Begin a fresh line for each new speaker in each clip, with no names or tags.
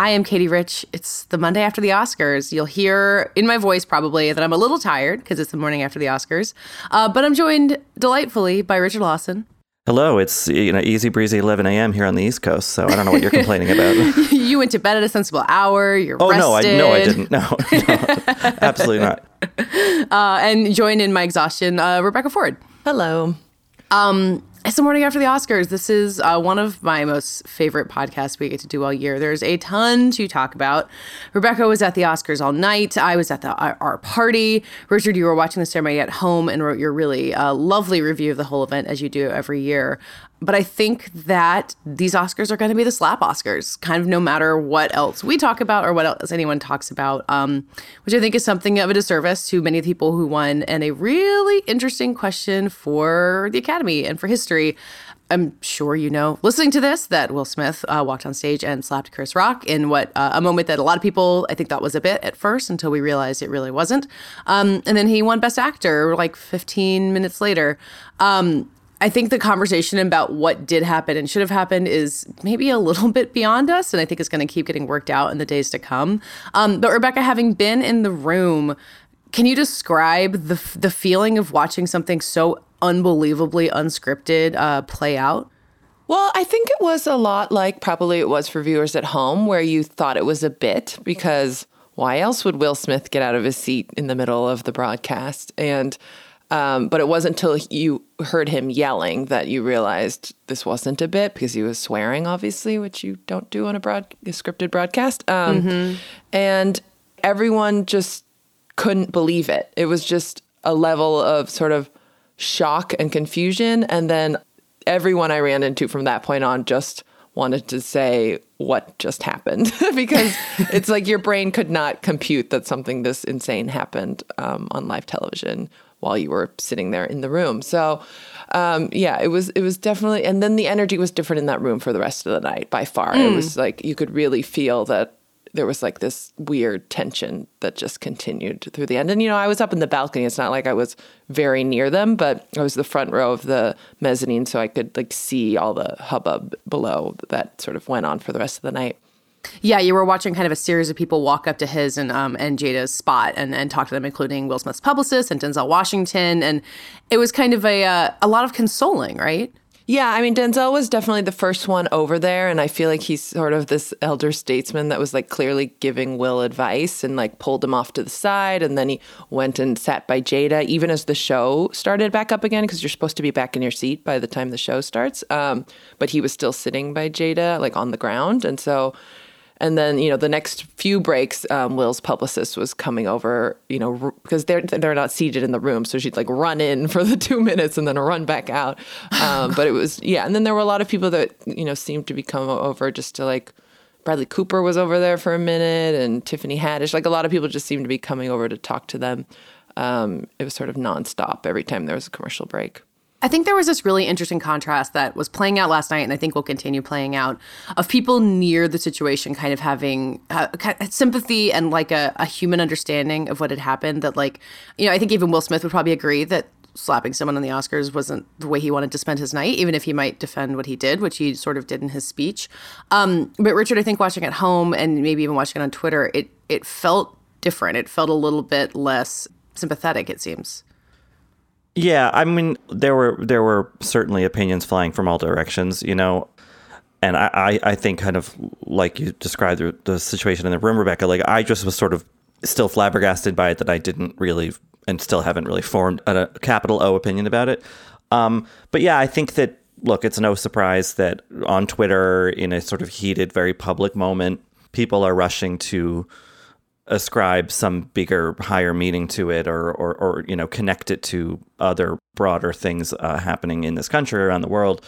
I am Katie Rich. It's the Monday after the Oscars. You'll hear in my voice probably that I'm a little tired because it's the morning after the Oscars. Uh, but I'm joined delightfully by Richard Lawson.
Hello, it's you know easy breezy 11 a.m. here on the East Coast, so I don't know what you're complaining about.
you went to bed at a sensible hour. You're
oh
rested.
no, I no, I didn't. No, no absolutely not.
Uh, and join in my exhaustion, uh, Rebecca Ford.
Hello.
Um, it's the morning after the Oscars. This is uh, one of my most favorite podcasts we get to do all year. There's a ton to talk about. Rebecca was at the Oscars all night. I was at the our party. Richard, you were watching the ceremony at home and wrote your really uh, lovely review of the whole event, as you do every year. But I think that these Oscars are going to be the slap Oscars, kind of no matter what else we talk about or what else anyone talks about, um, which I think is something of a disservice to many of the people who won and a really interesting question for the Academy and for history. I'm sure you know, listening to this, that Will Smith uh, walked on stage and slapped Chris Rock in what uh, a moment that a lot of people I think thought was a bit at first until we realized it really wasn't. Um, and then he won Best Actor like 15 minutes later. Um, I think the conversation about what did happen and should have happened is maybe a little bit beyond us, and I think it's going to keep getting worked out in the days to come. Um, but Rebecca, having been in the room, can you describe the the feeling of watching something so unbelievably unscripted uh, play out?
Well, I think it was a lot like probably it was for viewers at home, where you thought it was a bit because why else would Will Smith get out of his seat in the middle of the broadcast and um, but it wasn't until you heard him yelling that you realized this wasn't a bit because he was swearing, obviously, which you don't do on a, broad, a scripted broadcast. Um, mm-hmm. And everyone just couldn't believe it. It was just a level of sort of shock and confusion. And then everyone I ran into from that point on just wanted to say what just happened because it's like your brain could not compute that something this insane happened um, on live television while you were sitting there in the room. So, um, yeah, it was it was definitely, and then the energy was different in that room for the rest of the night by far. Mm. It was like you could really feel that there was like this weird tension that just continued through the end. And you know, I was up in the balcony. It's not like I was very near them, but I was the front row of the mezzanine, so I could like see all the hubbub below that sort of went on for the rest of the night.
Yeah, you were watching kind of a series of people walk up to his and um, and Jada's spot and, and talk to them, including Will Smith's publicist and Denzel Washington, and it was kind of a uh, a lot of consoling, right?
Yeah, I mean Denzel was definitely the first one over there, and I feel like he's sort of this elder statesman that was like clearly giving Will advice and like pulled him off to the side, and then he went and sat by Jada even as the show started back up again because you're supposed to be back in your seat by the time the show starts. Um, but he was still sitting by Jada like on the ground, and so and then, you know, the next few breaks, um, Will's publicist was coming over, you know, r- because they're they're not seated in the room, so she'd like run in for the two minutes and then run back out. Um, but it was yeah, and then there were a lot of people that you know seemed to be coming over just to like. Bradley Cooper was over there for a minute, and Tiffany Haddish. Like a lot of people just seemed to be coming over to talk to them. Um, it was sort of nonstop every time there was a commercial break.
I think there was this really interesting contrast that was playing out last night, and I think will continue playing out, of people near the situation kind of having uh, sympathy and like a, a human understanding of what had happened. That, like, you know, I think even Will Smith would probably agree that slapping someone on the Oscars wasn't the way he wanted to spend his night, even if he might defend what he did, which he sort of did in his speech. Um, but Richard, I think watching at home and maybe even watching it on Twitter, it it felt different. It felt a little bit less sympathetic. It seems.
Yeah, I mean, there were there were certainly opinions flying from all directions, you know, and I, I, I think kind of like you described the, the situation in the room, Rebecca. Like I just was sort of still flabbergasted by it that I didn't really and still haven't really formed a, a capital O opinion about it. Um, but yeah, I think that look, it's no surprise that on Twitter, in a sort of heated, very public moment, people are rushing to ascribe some bigger, higher meaning to it, or or, or you know connect it to other broader things uh, happening in this country around the world,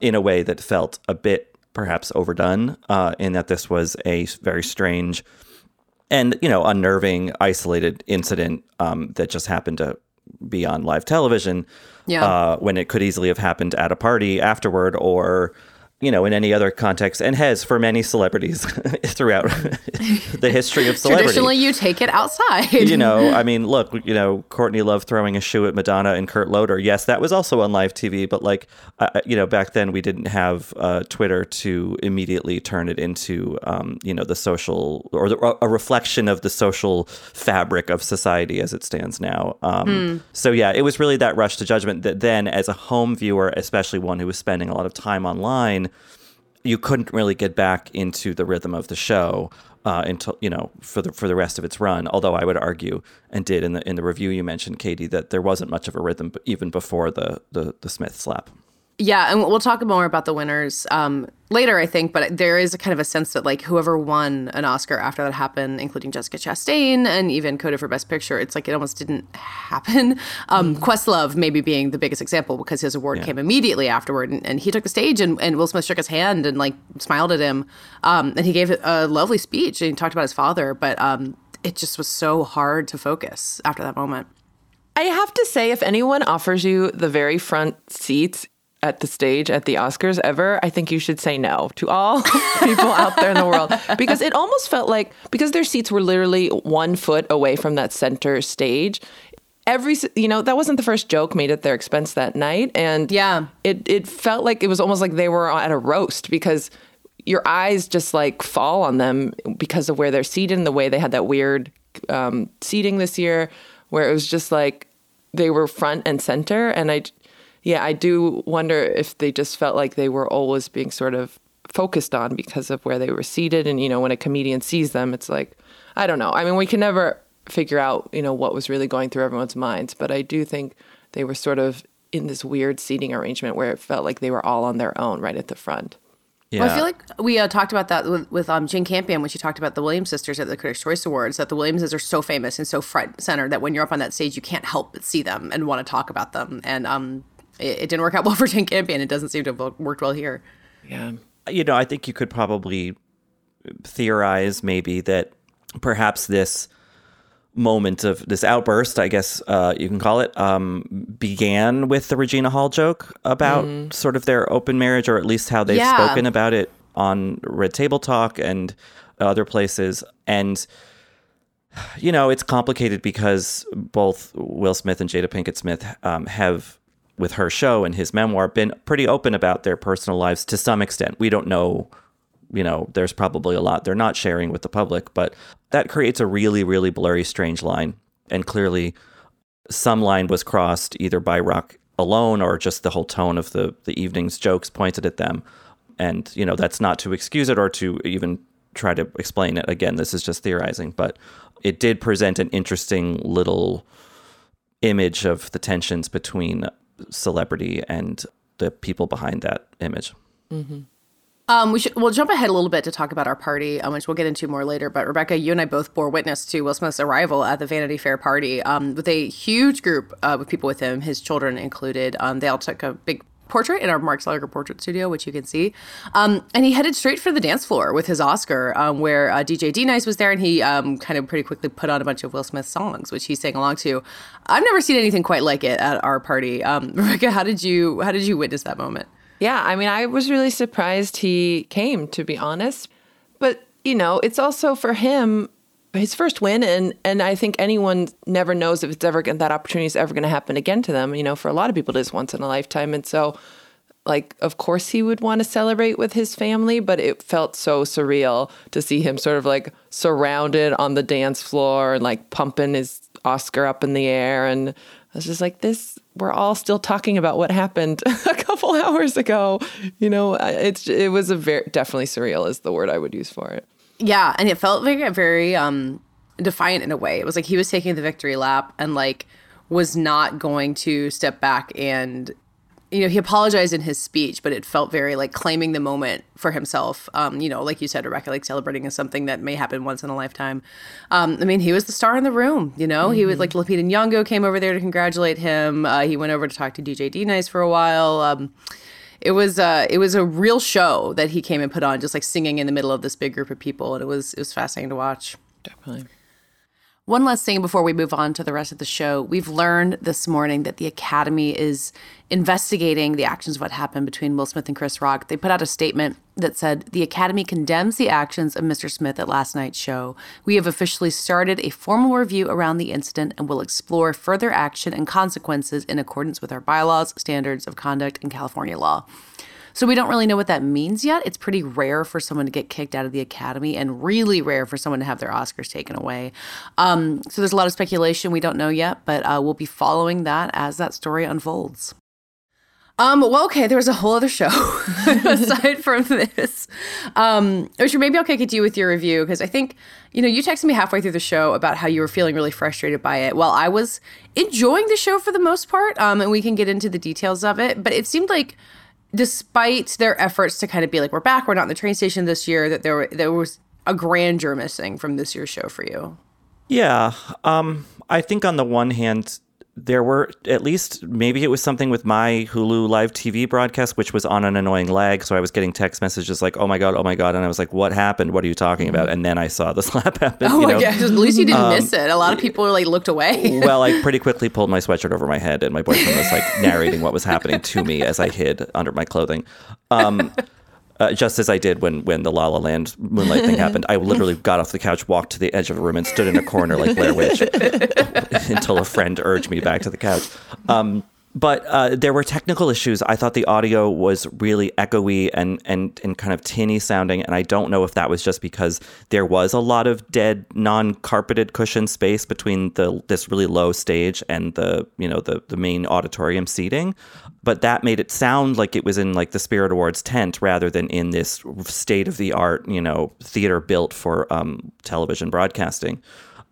in a way that felt a bit perhaps overdone, uh, in that this was a very strange and you know unnerving, isolated incident um, that just happened to be on live television.
Yeah.
Uh, when it could easily have happened at a party afterward or you know, in any other context, and has for many celebrities throughout the history of celebrity.
Traditionally, you take it outside.
you know, I mean, look, you know, Courtney Love throwing a shoe at Madonna and Kurt Loder. Yes, that was also on live TV, but like, uh, you know, back then we didn't have uh, Twitter to immediately turn it into, um, you know, the social or the, a reflection of the social fabric of society as it stands now. Um, mm. So yeah, it was really that rush to judgment that then, as a home viewer, especially one who was spending a lot of time online you couldn't really get back into the rhythm of the show uh, until you know for the for the rest of its run. Although I would argue and did in the in the review you mentioned, Katie, that there wasn't much of a rhythm even before the the, the Smith slap.
Yeah, and we'll talk more about the winners um, later, I think. But there is a kind of a sense that like whoever won an Oscar after that happened, including Jessica Chastain and even Coda for Best Picture, it's like it almost didn't happen. Um, mm-hmm. Questlove maybe being the biggest example because his award yeah. came immediately afterward, and, and, he took the stage, and, and, Will Smith shook his hand and like smiled at him, um, and he gave a lovely speech and he talked about his father, but um, it just was so hard to focus after that moment.
I have to say, if anyone offers you the very front seats at the stage at the Oscars ever, I think you should say no to all people out there in the world. Because it almost felt like because their seats were literally one foot away from that center stage. Every you know that wasn't the first joke made at their expense that night, and
yeah,
it it felt like it was almost like they were at a roast because your eyes just like fall on them because of where they're seated and the way they had that weird um, seating this year, where it was just like they were front and center, and I yeah, I do wonder if they just felt like they were always being sort of focused on because of where they were seated. And, you know, when a comedian sees them, it's like, I don't know. I mean, we can never figure out, you know, what was really going through everyone's minds, but I do think they were sort of in this weird seating arrangement where it felt like they were all on their own right at the front.
Yeah. Well, I feel like we uh, talked about that with, with um, Jane Campion when she talked about the Williams sisters at the Critics' Choice Awards. That the Williamses are so famous and so front center that when you're up on that stage, you can't help but see them and want to talk about them. And um, it, it didn't work out well for Jane Campion. It doesn't seem to have worked well here.
Yeah.
You know, I think you could probably theorize maybe that perhaps this moment of this outburst, I guess uh, you can call it, um, began with the Regina Hall joke about mm. sort of their open marriage, or at least how they've yeah. spoken about it on Red Table Talk and other places. And you know, it's complicated because both Will Smith and Jada Pinkett Smith um, have with her show and his memoir been pretty open about their personal lives to some extent. We don't know, you know, there's probably a lot they're not sharing with the public, but that creates a really, really blurry, strange line. And clearly, some line was crossed either by Rock alone or just the whole tone of the, the evening's jokes pointed at them. And, you know, that's not to excuse it or to even try to explain it. Again, this is just theorizing, but it did present an interesting little image of the tensions between celebrity and the people behind that image.
Mm-hmm. Um, we should we'll jump ahead a little bit to talk about our party, um, which we'll get into more later. But Rebecca, you and I both bore witness to Will Smith's arrival at the Vanity Fair party um, with a huge group uh, of people with him, his children included. Um, they all took a big portrait in our Mark Seliger portrait studio, which you can see. Um, and he headed straight for the dance floor with his Oscar, um, where uh, DJ D Nice was there, and he um, kind of pretty quickly put on a bunch of Will Smith songs, which he sang along to. I've never seen anything quite like it at our party. Um, Rebecca, how did you how did you witness that moment?
Yeah, I mean, I was really surprised he came, to be honest. But you know, it's also for him his first win and and I think anyone never knows if it's ever that opportunity is ever going to happen again to them. You know, for a lot of people it is once in a lifetime and so like of course he would want to celebrate with his family, but it felt so surreal to see him sort of like surrounded on the dance floor and like pumping his Oscar up in the air and I was just like this we're all still talking about what happened a couple hours ago. You know, it's it was a very definitely surreal is the word I would use for it.
Yeah, and it felt very very um defiant in a way. It was like he was taking the victory lap and like was not going to step back and you know he apologized in his speech but it felt very like claiming the moment for himself. Um, you know like you said rebecca like celebrating is something that may happen once in a lifetime. Um, i mean he was the star in the room you know? Mm-hmm. he was like lupita nyong'o came over there to congratulate him. Uh, he went over to talk to dj d nice for a while. Um, it was uh, it was a real show that he came and put on, just like singing in the middle of this big group of people, and it was it was fascinating to watch.
Definitely.
One last thing before we move on to the rest of the show. We've learned this morning that the Academy is investigating the actions of what happened between Will Smith and Chris Rock. They put out a statement that said the Academy condemns the actions of Mr. Smith at last night's show. We have officially started a formal review around the incident and will explore further action and consequences in accordance with our bylaws, standards of conduct, and California law. So we don't really know what that means yet. It's pretty rare for someone to get kicked out of the academy and really rare for someone to have their Oscars taken away. Um, so there's a lot of speculation we don't know yet, but uh, we'll be following that as that story unfolds. Um, well, okay, there was a whole other show aside from this. Um, or maybe I'll kick it to you with your review because I think, you know, you texted me halfway through the show about how you were feeling really frustrated by it. Well, I was enjoying the show for the most part, um, and we can get into the details of it, but it seemed like despite their efforts to kind of be like, we're back, we're not in the train station this year, that there there was a grandeur missing from this year's show for you.
Yeah, um, I think on the one hand, there were at least maybe it was something with my Hulu live TV broadcast, which was on an annoying lag. So I was getting text messages like, "Oh my god, oh my god," and I was like, "What happened? What are you talking about?" And then I saw the slap happen.
Oh
my
god! At least you didn't um, miss it. A lot of people like looked away.
well, I pretty quickly pulled my sweatshirt over my head, and my boyfriend was like narrating what was happening to me as I hid under my clothing. Um, uh, just as I did when when the La La Land Moonlight thing happened. I literally got off the couch, walked to the edge of a room, and stood in a corner like Blair Witch until a friend urged me back to the couch. Um, but uh, there were technical issues. I thought the audio was really echoey and, and and kind of tinny sounding, and I don't know if that was just because there was a lot of dead, non-carpeted cushion space between the this really low stage and the you know the the main auditorium seating, but that made it sound like it was in like the Spirit Awards tent rather than in this state of the art you know theater built for um, television broadcasting.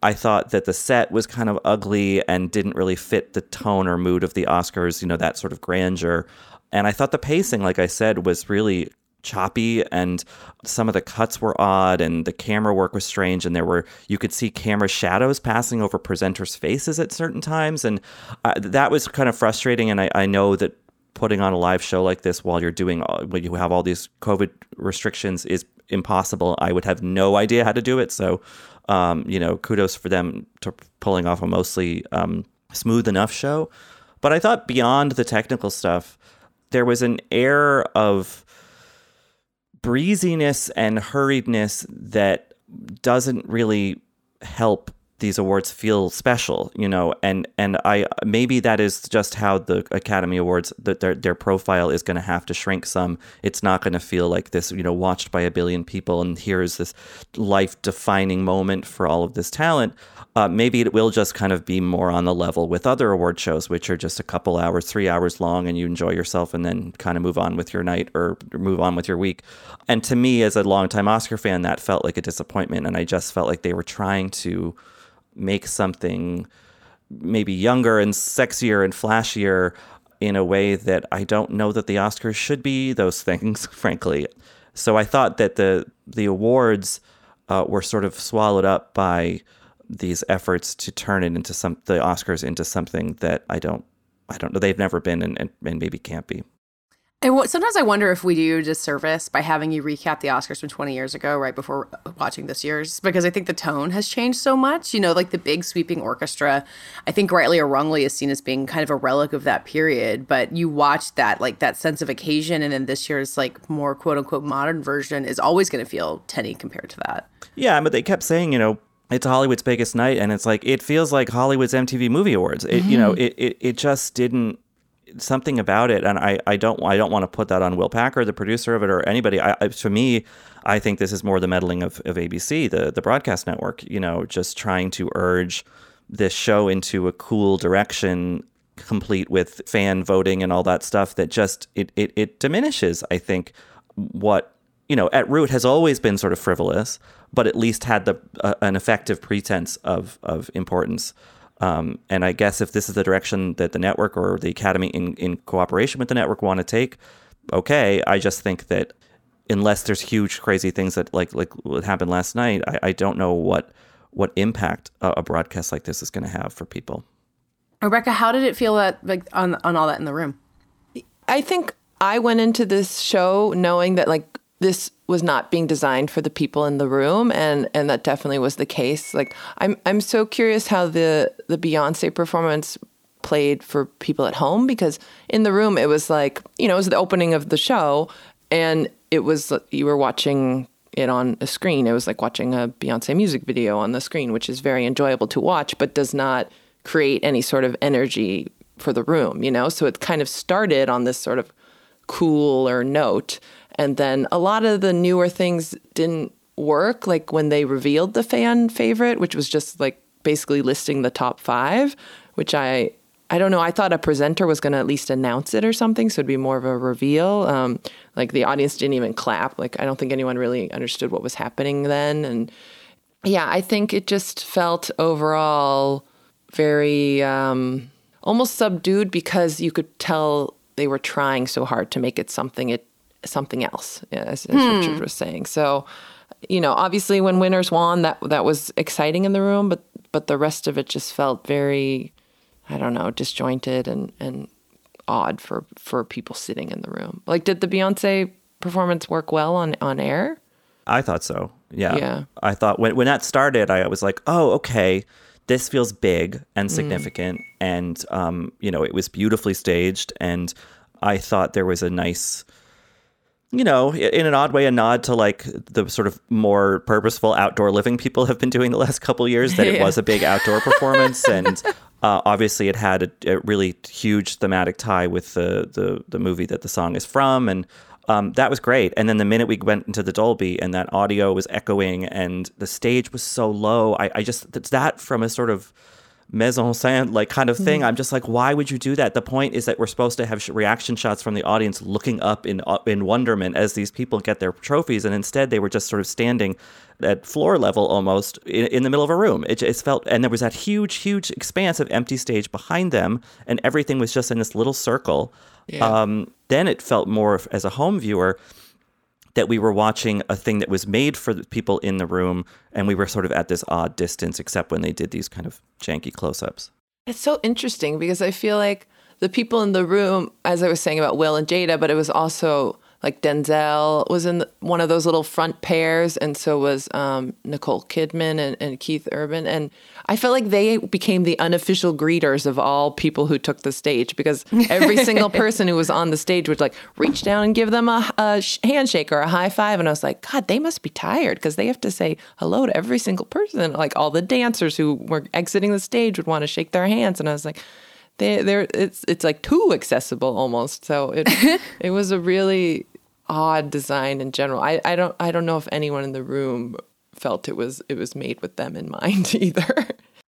I thought that the set was kind of ugly and didn't really fit the tone or mood of the Oscars, you know, that sort of grandeur. And I thought the pacing, like I said, was really choppy and some of the cuts were odd and the camera work was strange and there were you could see camera shadows passing over presenters faces at certain times and uh, that was kind of frustrating and I, I know that putting on a live show like this while you're doing when you have all these covid restrictions is impossible i would have no idea how to do it so um, you know, kudos for them to pulling off a mostly um, smooth enough show. But I thought beyond the technical stuff, there was an air of breeziness and hurriedness that doesn't really help these awards feel special, you know, and and I maybe that is just how the Academy Awards that their their profile is going to have to shrink some. It's not going to feel like this, you know, watched by a billion people, and here's this life defining moment for all of this talent. Uh, maybe it will just kind of be more on the level with other award shows, which are just a couple hours, three hours long, and you enjoy yourself, and then kind of move on with your night or move on with your week. And to me, as a longtime Oscar fan, that felt like a disappointment, and I just felt like they were trying to make something maybe younger and sexier and flashier in a way that I don't know that the Oscars should be those things, frankly. So I thought that the the awards uh, were sort of swallowed up by these efforts to turn it into some the Oscars into something that I don't I don't know they've never been and, and, and maybe can't be.
And what, sometimes I wonder if we do a disservice by having you recap the Oscars from 20 years ago, right before watching this year's, because I think the tone has changed so much. You know, like the big sweeping orchestra, I think rightly or wrongly is seen as being kind of a relic of that period. But you watch that, like that sense of occasion, and then this year's like more quote unquote modern version is always going to feel tenny compared to that.
Yeah, but they kept saying, you know, it's Hollywood's biggest night, and it's like it feels like Hollywood's MTV Movie Awards. It, You know, mm-hmm. it, it it just didn't something about it, and I, I don't I don't want to put that on Will Packer, the producer of it, or anybody. I, I, to me, I think this is more the meddling of, of ABC, the the broadcast network. You know, just trying to urge this show into a cool direction, complete with fan voting and all that stuff. That just it it, it diminishes. I think what you know at root has always been sort of frivolous, but at least had the uh, an effective pretense of of importance. Um, and I guess if this is the direction that the network or the academy, in, in cooperation with the network, want to take, okay. I just think that unless there's huge, crazy things that like like what happened last night, I, I don't know what what impact a, a broadcast like this is going to have for people.
Rebecca, how did it feel that like on on all that in the room?
I think I went into this show knowing that like this was not being designed for the people in the room and and that definitely was the case. Like i'm i'm so curious how the the beyonce performance played for people at home because in the room it was like you know it was the opening of the show and it was you were watching it on a screen. It was like watching a beyonce music video on the screen which is very enjoyable to watch but does not create any sort of energy for the room you know? So it kind of started on this sort of cooler note and then a lot of the newer things didn't work, like when they revealed the fan favorite, which was just like basically listing the top five, which I I don't know. I thought a presenter was going to at least announce it or something, so it'd be more of a reveal. Um, like the audience didn't even clap. Like I don't think anyone really understood what was happening then. And yeah, I think it just felt overall very um, almost subdued because you could tell they were trying so hard to make it something it something else, as, as hmm. Richard was saying. So, you know, obviously when winners won, that that was exciting in the room, but but the rest of it just felt very, I don't know, disjointed and and odd for for people sitting in the room. Like, did the Beyonce performance work well on on air?
I thought so. Yeah.
Yeah.
I thought when when that started, I was like, oh, okay. This feels big and mm. significant, mm. and um, you know, it was beautifully staged, and I thought there was a nice you know, in an odd way, a nod to like the sort of more purposeful outdoor living people have been doing the last couple years. That yeah. it was a big outdoor performance, and uh, obviously it had a, a, really huge thematic tie with the, the the movie that the song is from, and um, that was great. And then the minute we went into the Dolby and that audio was echoing and the stage was so low, I, I just that from a sort of mise en scène like kind of thing. Mm-hmm. I'm just like, why would you do that? The point is that we're supposed to have reaction shots from the audience looking up in uh, in wonderment as these people get their trophies, and instead they were just sort of standing at floor level almost in, in the middle of a room. It, it felt, and there was that huge, huge expanse of empty stage behind them, and everything was just in this little circle. Yeah. Um, then it felt more as a home viewer that we were watching a thing that was made for the people in the room and we were sort of at this odd distance except when they did these kind of janky close-ups.
It's so interesting because i feel like the people in the room as i was saying about will and jada but it was also like Denzel was in the, one of those little front pairs, and so was um, Nicole Kidman and, and, Keith Urban. And I felt like they became the unofficial greeters of all people who took the stage because every single person who was on the stage would like reach down and give them a, a handshake or a high five. And I was like, God, they must be tired because they have to say hello to every single person. Like all the dancers who were exiting the stage would want to shake their hands, and I was like they they're it's it's like too accessible almost. So it it was a really odd design in general. I, I don't I don't know if anyone in the room felt it was it was made with them in mind either.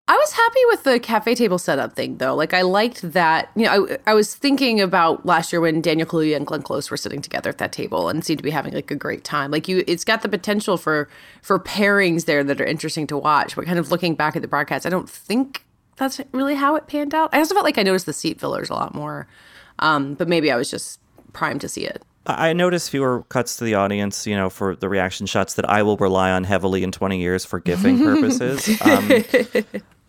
I was happy with the cafe table setup thing though. Like I liked that. You know, I, I was thinking about last year when Daniel Kaluuya and Glenn Close were sitting together at that table and seemed to be having like a great time. Like you, it's got the potential for for pairings there that are interesting to watch. But kind of looking back at the broadcast, I don't think that's really how it panned out. I also felt like I noticed the seat fillers a lot more, um, but maybe I was just primed to see it.
I notice fewer cuts to the audience, you know, for the reaction shots that I will rely on heavily in 20 years for gifting purposes. Um,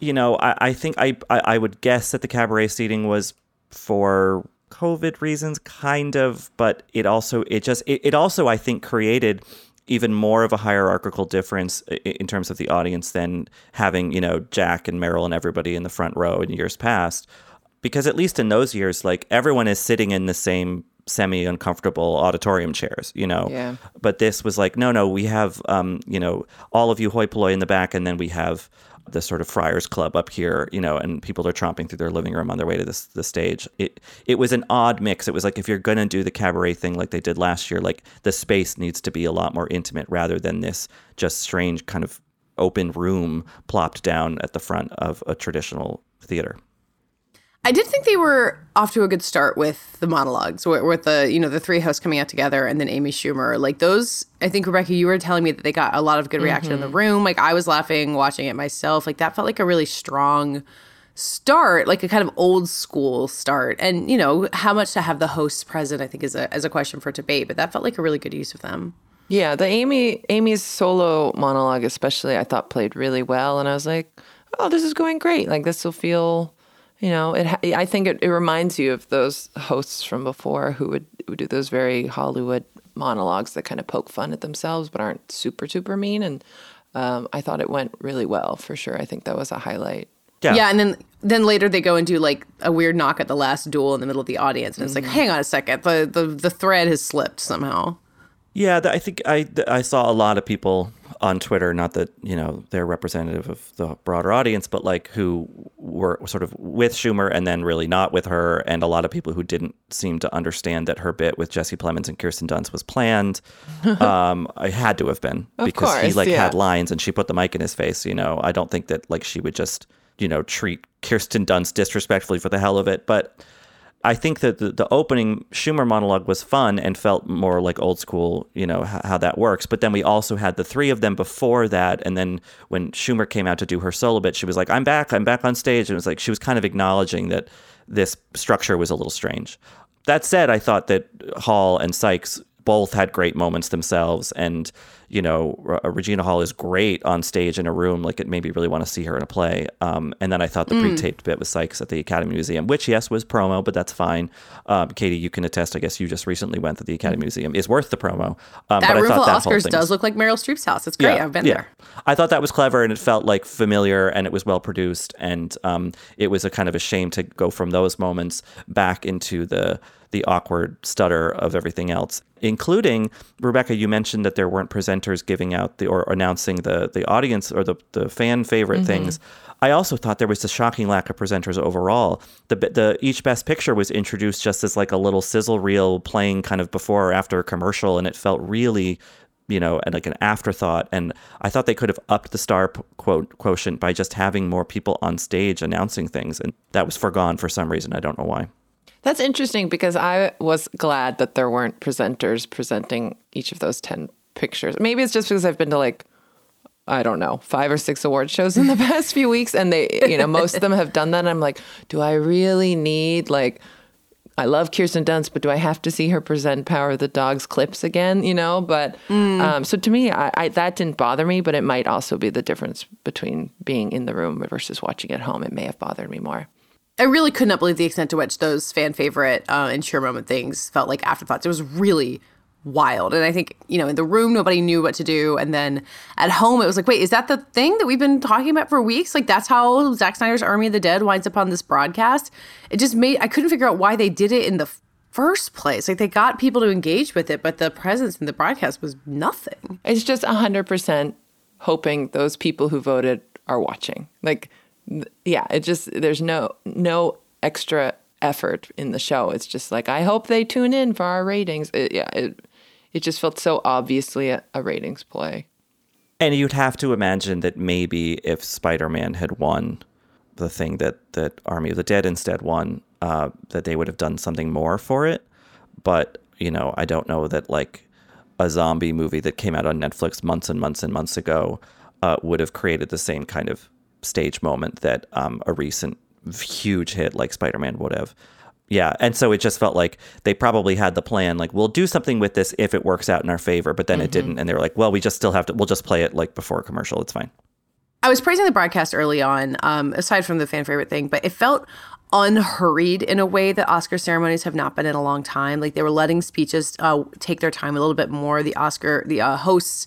you know, I, I think I, I, I would guess that the cabaret seating was for COVID reasons, kind of, but it also it just it, it also I think created even more of a hierarchical difference in terms of the audience than having you know Jack and Meryl and everybody in the front row in years past, because at least in those years, like everyone is sitting in the same semi uncomfortable auditorium chairs, you know.
Yeah.
But this was like, no, no, we have, um, you know, all of you hoi polloi in the back, and then we have the sort of Friars Club up here, you know, and people are tromping through their living room on their way to this the stage. It it was an odd mix. It was like if you're gonna do the cabaret thing like they did last year, like the space needs to be a lot more intimate rather than this just strange kind of open room plopped down at the front of a traditional theater.
I did think they were off to a good start with the monologues, with, with the you know the three hosts coming out together, and then Amy Schumer. Like those, I think Rebecca, you were telling me that they got a lot of good reaction in the mm-hmm. room. Like I was laughing watching it myself. Like that felt like a really strong start, like a kind of old school start. And you know how much to have the hosts present, I think is a as a question for debate. But that felt like a really good use of them.
Yeah, the Amy Amy's solo monologue especially I thought played really well and I was like, "Oh, this is going great. Like this will feel, you know, it I think it, it reminds you of those hosts from before who would, would do those very Hollywood monologues that kind of poke fun at themselves but aren't super super mean and um, I thought it went really well for sure. I think that was a highlight.
Yeah.
Yeah, and then then later they go and do like a weird knock at the last duel in the middle of the audience, and it's like, hang on a second, the the the thread has slipped somehow.
Yeah, I think I I saw a lot of people on Twitter, not that you know they're representative of the broader audience, but like who were sort of with Schumer and then really not with her, and a lot of people who didn't seem to understand that her bit with Jesse Plemons and Kirsten Dunst was planned. um, I had to have been
Of
because he like
yeah.
had lines and she put the mic in his face. You know, I don't think that like she would just you know treat Kirsten Dunst disrespectfully for the hell of it, but. I think that the, the opening Schumer monologue was fun and felt more like old school, you know, how, how that works. But then we also had the three of them before that. And then when Schumer came out to do her solo bit, she was like, I'm back, I'm back on stage. And it was like she was kind of acknowledging that this structure was a little strange. That said, I thought that Hall and Sykes both had great moments themselves. And, you know, R- Regina Hall is great on stage in a room. Like it made me really want to see her in a play. Um, and then I thought the pre taped bit with Sykes at the Academy Museum, which, yes, was promo, but that's fine. Um, Katie, you can attest, I guess you just recently went to the Academy Museum, is worth the promo. Um,
That
but I
room
thought
full of Oscars does
was-
look like Meryl Streep's house. It's great. I've been there.
I thought that was clever and it felt like familiar and it was well produced and um, it was a kind of a shame to go from those moments back into the the awkward stutter of everything else, including Rebecca. You mentioned that there weren't presenters giving out the or announcing the the audience or the the fan favorite mm-hmm. things. I also thought there was a shocking lack of presenters overall. The the each best picture was introduced just as like a little sizzle reel playing kind of before or after a commercial, and it felt really you know, and like an afterthought. And I thought they could have upped the star quote quotient by just having more people on stage announcing things, and that was forgone for some reason. I don't know why.
That's interesting because I was glad that there weren't presenters presenting each of those 10 pictures. Maybe it's just because I've been to like, I don't know, five or six award shows in the past few weeks. And they, you know, most of them have done that. And I'm like, do I really need like, I love Kirsten Dunst, but do I have to see her present Power of the Dogs clips again? You know, but um, so to me, I, I, that didn't bother me, but it might also be the difference between being in the room versus watching at home. It may have bothered me more.
I really could not believe the extent to which those fan favorite uh, and cheer moment things felt like afterthoughts. It was really wild. And I think, you know, in the room, nobody knew what to do. And then at home, it was like, wait, is that the thing that we've been talking about for weeks? Like, that's how Zack Snyder's Army of the Dead winds up on this broadcast. It just made, I couldn't figure out why they did it in the first place. Like, they got people to engage with it, but the presence in the broadcast was nothing.
It's just 100% hoping those people who voted are watching. Like, yeah, it just, there's no, no extra effort in the show. It's just like, I hope they tune in for our ratings. It, yeah, it, it just felt so obviously a, a ratings play.
And you'd have to imagine that maybe if Spider-Man had won the thing that that Army of the Dead instead won, uh, that they would have done something more for it. But you know, I don't know that like a zombie movie that came out on Netflix months and months and months ago uh, would have created the same kind of stage moment that um, a recent huge hit like Spider-Man would have. Yeah, and so it just felt like they probably had the plan, like we'll do something with this if it works out in our favor, but then it didn't, and they were like, well, we just still have to, we'll just play it like before commercial. It's fine.
I was praising the broadcast early on, um, aside from the fan favorite thing, but it felt unhurried in a way that Oscar ceremonies have not been in a long time. Like they were letting speeches uh, take their time a little bit more. The Oscar, the uh, hosts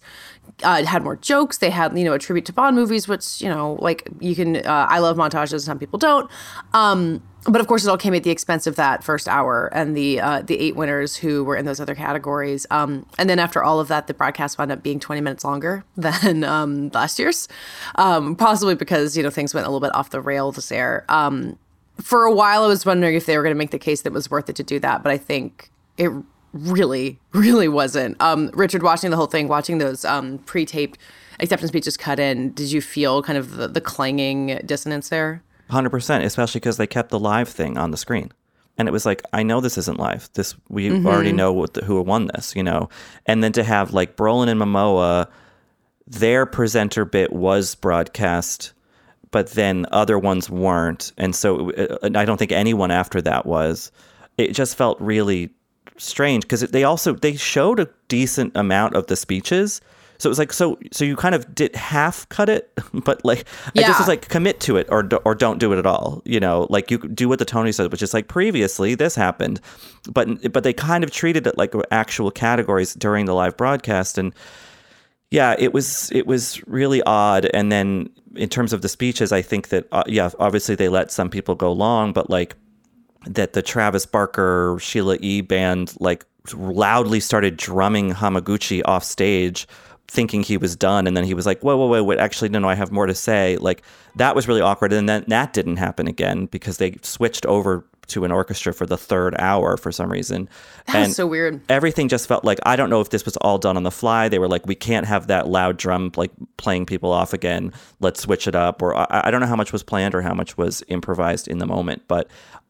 uh, had more jokes. They had, you know, a tribute to Bond movies, which, you know, like you can, uh, I love montages, some people don't. Um, but of course, it all came at the expense of that first hour and the uh, the eight winners who were in those other categories. Um, and then after all of that, the broadcast wound up being 20 minutes longer than um, last year's, um, possibly because, you know, things went a little bit off the rails there. Um, for a while, I was wondering if they were going to make the case that it was worth it to do that, but I think it really, really wasn't. Um, Richard, watching the whole thing, watching those um, pre-taped acceptance speeches cut in, did you feel kind of the, the clanging dissonance there?
Hundred percent, especially because they kept the live thing on the screen, and it was like, I know this isn't live. This we
Mm-hmm.
already know what the, who won this, you know. And then to have like Brolin and Momoa, their presenter bit was broadcast, but then other ones weren't, and so uh, and I don't think anyone after that was. It just felt really strange because they also they showed a decent amount of the speeches. So it was like so so you kind of did half cut it, but like I just was like commit to it or or don't do it at all. You know, like you do what the Tony said, which is like previously this happened, but but they kind of treated it like actual categories during the live broadcast and yeah, it was it was really odd. And then in terms of the speeches, I think that uh, yeah, obviously they let some people go long, but like that the Travis Barker Sheila E band like loudly started drumming Hamaguchi off stage thinking he was done and then he was like whoa whoa whoa wait actually no no I have more to say like that was really awkward and then that didn't happen again because they switched over to an orchestra for the third hour for some reason
That was so weird.
everything just felt like I don't know if this was all done on the fly. They were like, we can't have that loud drum like playing people off again. Let's switch it up. Or I, I don't know how much was planned or how much was improvised in the moment, but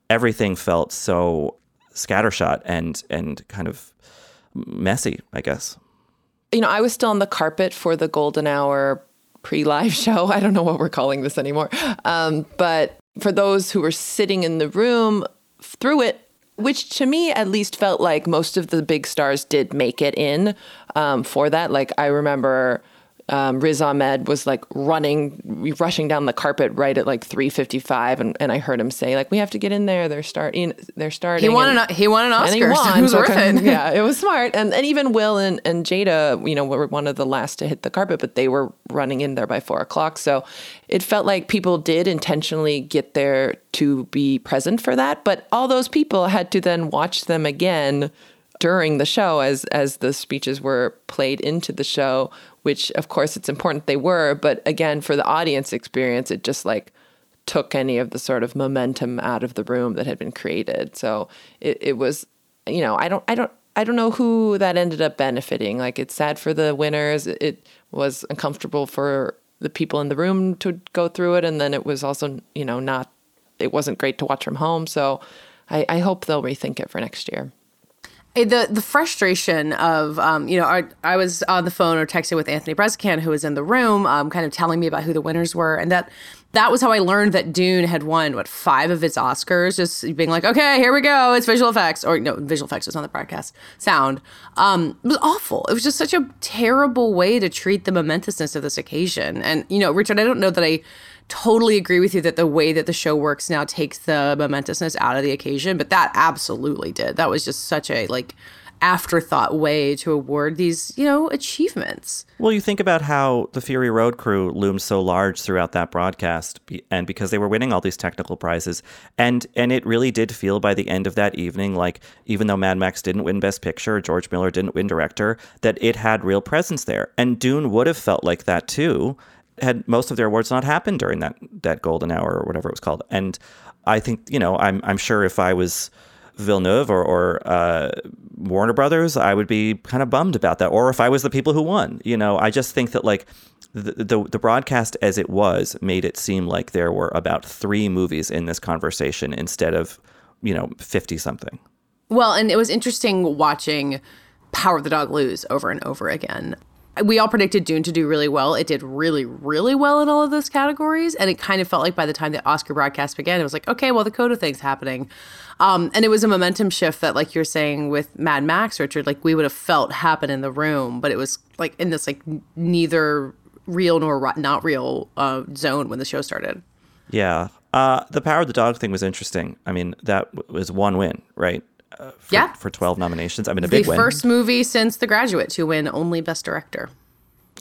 everything felt so scattershot and and kind of messy. I guess.
You know, I was still on the carpet for the golden hour pre live show. I don't know what we're calling this anymore. Um, but for those who were sitting in the room through it, which to me at least felt like most of the big stars did make it in um, for that. Like I remember um, Riz Ahmed was like running, rushing down the carpet right at like 3:55, and, and I heard him say like, "We have to get in there. They're starting. They're starting."
He won
and-
an he won an Oscar.
he won,
it was
so
worth
kind of-
it.
Yeah, it was smart. And and even Will and, and Jada, you know, were one of the last to hit the carpet, but they were running in there by four o'clock. So it felt like people did intentionally get there to be present for that. But all those people had to then watch them again during the show as as the speeches were played into the show, which of course it's important they were, but again for the audience experience it just like took any of the sort of momentum out of the room that had been created. So it, it was, you know, I don't, I don't, I don't know who that ended up benefiting. Like it's sad for the winners. It was uncomfortable for the people in the room to go through it, and then it was also, you know, not. It wasn't great to watch from home. So I, I hope they'll rethink it for next year.
Eh, the the frustration of um, you know I, I was on the phone or texting with Anthony Breznican who was in the room um, kind of telling me about who the winners were and that that was how I learned that Dune had won what five of its Oscars? Just being like okay here we go it's visual effects or no visual effects was on the broadcast sound. Um, it was awful. It was just such a terrible way to treat the momentousness of this occasion and you know Richard I don't know that I totally agree with you that the way that the show works now takes the momentousness out of the occasion but that absolutely did. That was just such a like afterthought way to award these you know achievements.
Well, you think about how the Fury Road crew loomed so large throughout that broadcast, and because they were winning all these technical prizes, and and it really did feel by the end of that evening like even though Mad Max didn't win Best Picture, George Miller didn't win Director, that it had real presence there, and Dune would have felt like that too, had most of their awards not happened during that that golden hour or whatever it was called, and I think you know I'm I'm sure if I was Villeneuve or, or uh, Warner Brothers, I would be kind of bummed about that. Or if I was the people who won, you know, I just think that like the, the the broadcast as it was made it seem like there were about three movies in this conversation instead of you know fifty something.
Well, and it was interesting watching Power of the Dog lose over and over again. We all predicted Dune to do really well. It did really, really well in all of those categories. And it kind of felt like by the time the Oscar broadcast began, it was like, okay, well, the Coda thing's happening. Um, and it was a momentum shift that, like you're saying with Mad Max, Richard, like we would have felt happen in the room, but it was like in this like neither real nor not real uh, zone when the show started.
Yeah. Uh, the Power of the Dog thing was interesting. I mean, that was one win, right? Uh, for,
Yeah.
For 12 nominations. I mean, a
The
big win.
first movie since The Graduate to win only Best Director.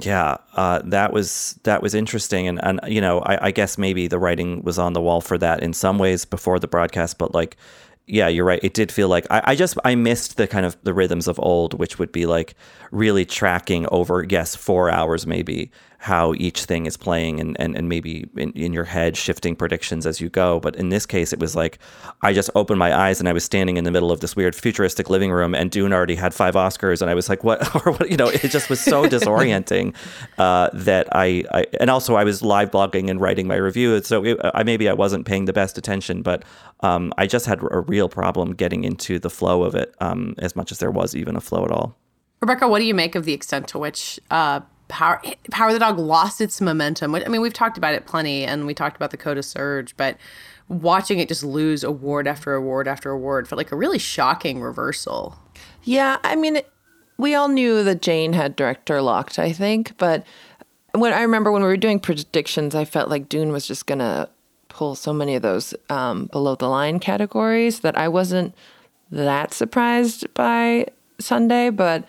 Yeah, uh, that was that was interesting, and and you know, I, I guess maybe the writing was on the wall for that in some ways before the broadcast, but like, yeah, you're right. It did feel like I, I just I missed the kind of the rhythms of old, which would be like really tracking over yes four hours maybe how each thing is playing and and, and maybe in, in your head shifting predictions as you go. But in this case, it was like I just opened my eyes and I was standing in the middle of this weird futuristic living room, and Dune already had five Oscars, and I was like, what or what? You know, it just was so disorienting uh, that I, I and also I was live blogging and writing my review, so it, I maybe I wasn't paying the best attention, but um, I just had a real problem getting into the flow of it, um, as much as there was even a flow at all.
Rebecca, what do you make of the extent to which uh, Power Power the Dog lost its momentum? I mean, we've talked about it plenty, and we talked about the Coda Surge, but watching it just lose award after award after award felt like a really shocking reversal.
Yeah, I mean, we all knew that Jane had director locked, I think, but when I remember when we were doing predictions, I felt like Dune was just gonna pull so many of those um, below the line categories that I wasn't that surprised by Sunday. But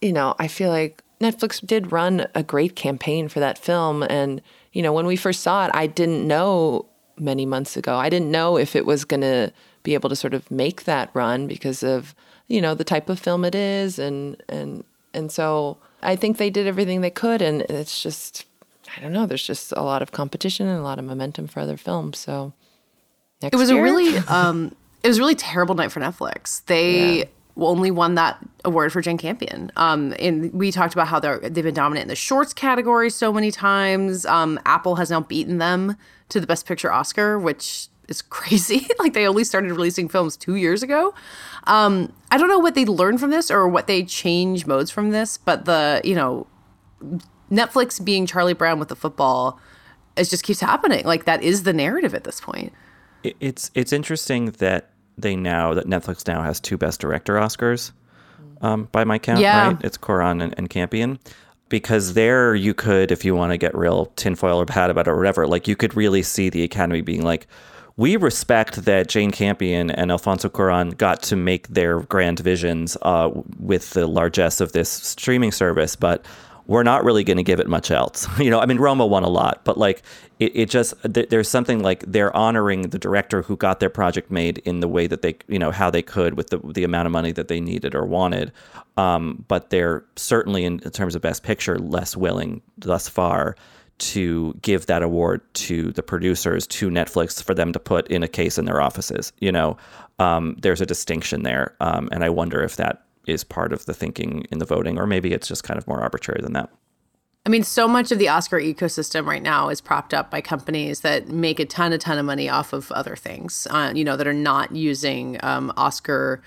you know, I feel like Netflix did run a great campaign for that film, and you know, when we first saw it, I didn't know many months ago. I didn't know if it was gonna be able to sort of make that run because of you know the type of film it is and and and so I think they did everything they could and it's just I don't know there's just a lot of competition and a lot of momentum for other films so next
It was
year?
a really um it was a really terrible night for Netflix. They
Yeah.
Only won that award for Jane Campion. Um and we talked about how they're they've been dominant in the shorts category so many times. Um Apple has now beaten them to the best picture Oscar, which is crazy. like they only started releasing films 2 years ago. Um I don't know what they learned from this or what they change modes from this, but the, you know, Netflix being Charlie Brown with the football it just keeps happening. Like that is the narrative at this point.
It's it's interesting that they now that Netflix now has two Best Director Oscars, um, by my count.
Yeah.
Right, it's Cuarón and, and Campion. Because there, you could, if you want to get real tinfoil or bad about it or whatever, like you could really see the Academy being like, we respect that Jane Campion and Alfonso Cuarón got to make their grand visions uh, with the largesse of this streaming service, but we're not really going to give it much else. You know, I mean, Roma won a lot, but like it, it just th- there's something like they're honoring the director who got their project made in the way that they, you know, how they could with the the amount of money that they needed or wanted. Um, but they're certainly in, in terms of best picture less willing thus far to give that award to the producers to Netflix for them to put in a case in their offices. You know, um, there's a distinction there, um, and I wonder if that is part of the thinking in the voting, or maybe it's just kind of more arbitrary than that.
I mean, so much of the Oscar ecosystem right now is propped up by companies that make a ton, a ton of money off of other things, uh, you know, that are not using um, Oscar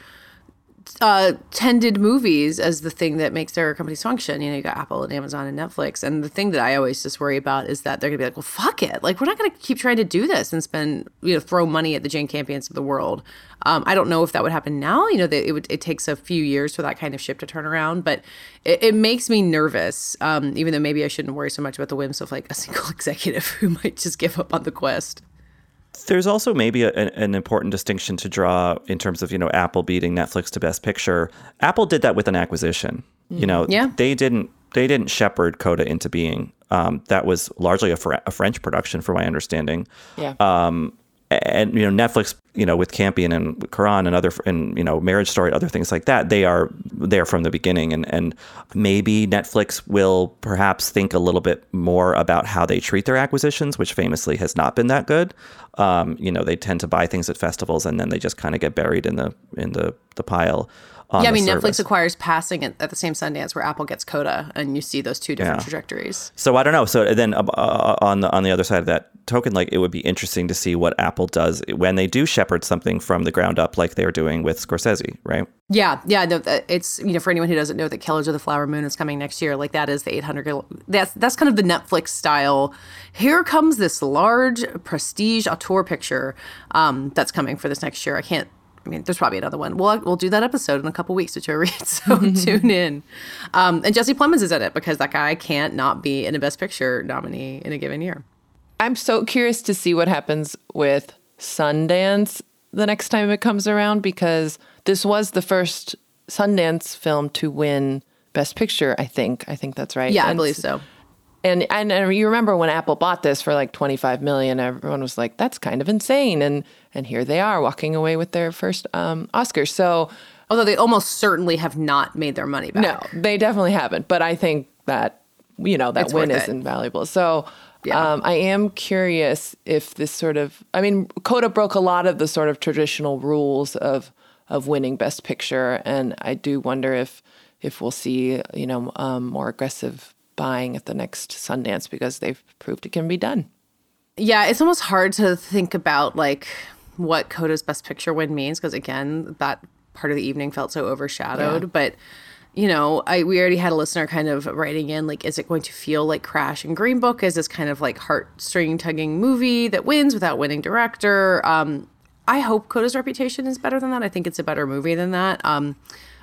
uh, tended movies as the thing that makes their companies function. You know, you got Apple and Amazon and Netflix. And the thing that I always just worry about is that they're gonna be like, well, fuck it. Like, we're not gonna keep trying to do this and spend, you know, throw money at the Jane Campions of the world. Um, I don't know if that would happen now. You know, that it would it takes a few years for that kind of ship to turn around, but it, it makes me nervous. Um, even though maybe I shouldn't worry so much about the whims of like a single executive who might just give up on the quest.
There's also maybe a, an, an important distinction to draw in terms of you know Apple beating Netflix to Best Picture. Apple did that with an acquisition. You know,
Yeah.
they didn't they didn't shepherd Coda into being. Um, that was largely a, Fr- a French production, from my understanding.
yeah
Um, and you know Netflix, you know with Campion and Cuarón and other and you know Marriage Story, other things like that, they are there from the beginning, and and maybe Netflix will perhaps think a little bit more about how they treat their acquisitions, which famously has not been that good. Um, you know they tend to buy things at festivals and then they just kind of get buried in the in the the pile.
Yeah, I mean. Netflix acquires Passing at, at the same Sundance where Apple gets Coda, and you see those two different
Yeah.
trajectories.
So I don't know. So then uh, uh, on the on the other side of that token, like it would be interesting to see what Apple does when they do shepherd something from the ground up, like they're doing with Scorsese, right?
Yeah, yeah. No, it's you know for anyone who doesn't know that Killers of the Flower Moon is coming next year. Like that is the 800. That's that's kind of the Netflix style. Here comes this large prestige auteur picture um, that's coming for this next year. I can't. I mean, there's probably another one. We'll we'll do that episode in a couple weeks to Joe Reed. So tune in. Um, and Jesse Plemons is in it because that guy can't not be in a Best Picture nominee in a given year.
I'm so curious to see what happens with Sundance the next time it comes around because this was the first Sundance film to win Best Picture. I think. I think that's right.
Yeah, I
And-
believe so.
And, and and you remember when Apple bought this for like 25 million, everyone was like, "That's kind of insane." And and here they are walking away with their first um, Oscar. So
Although they almost certainly have not made their money back.
no, they definitely haven't. But I think that you know that
It's
win is
it.
invaluable. So
Yeah.
um, I am curious if this sort of I mean, Coda broke a lot of the sort of traditional rules of of winning Best Picture, and I do wonder if if we'll see you know um, more aggressive buying at the next Sundance because they've proved it can be done.
Yeah, it's almost hard to think about like what Coda's best picture win means because again, that part of the evening felt so overshadowed.
Yeah.
But you know, I we already had a listener kind of writing in like, is it going to feel like Crash and Green Book? Is this kind of like heartstring tugging movie that wins without winning director? Um, I hope Coda's reputation is better than that. I think it's a better movie than that. Um,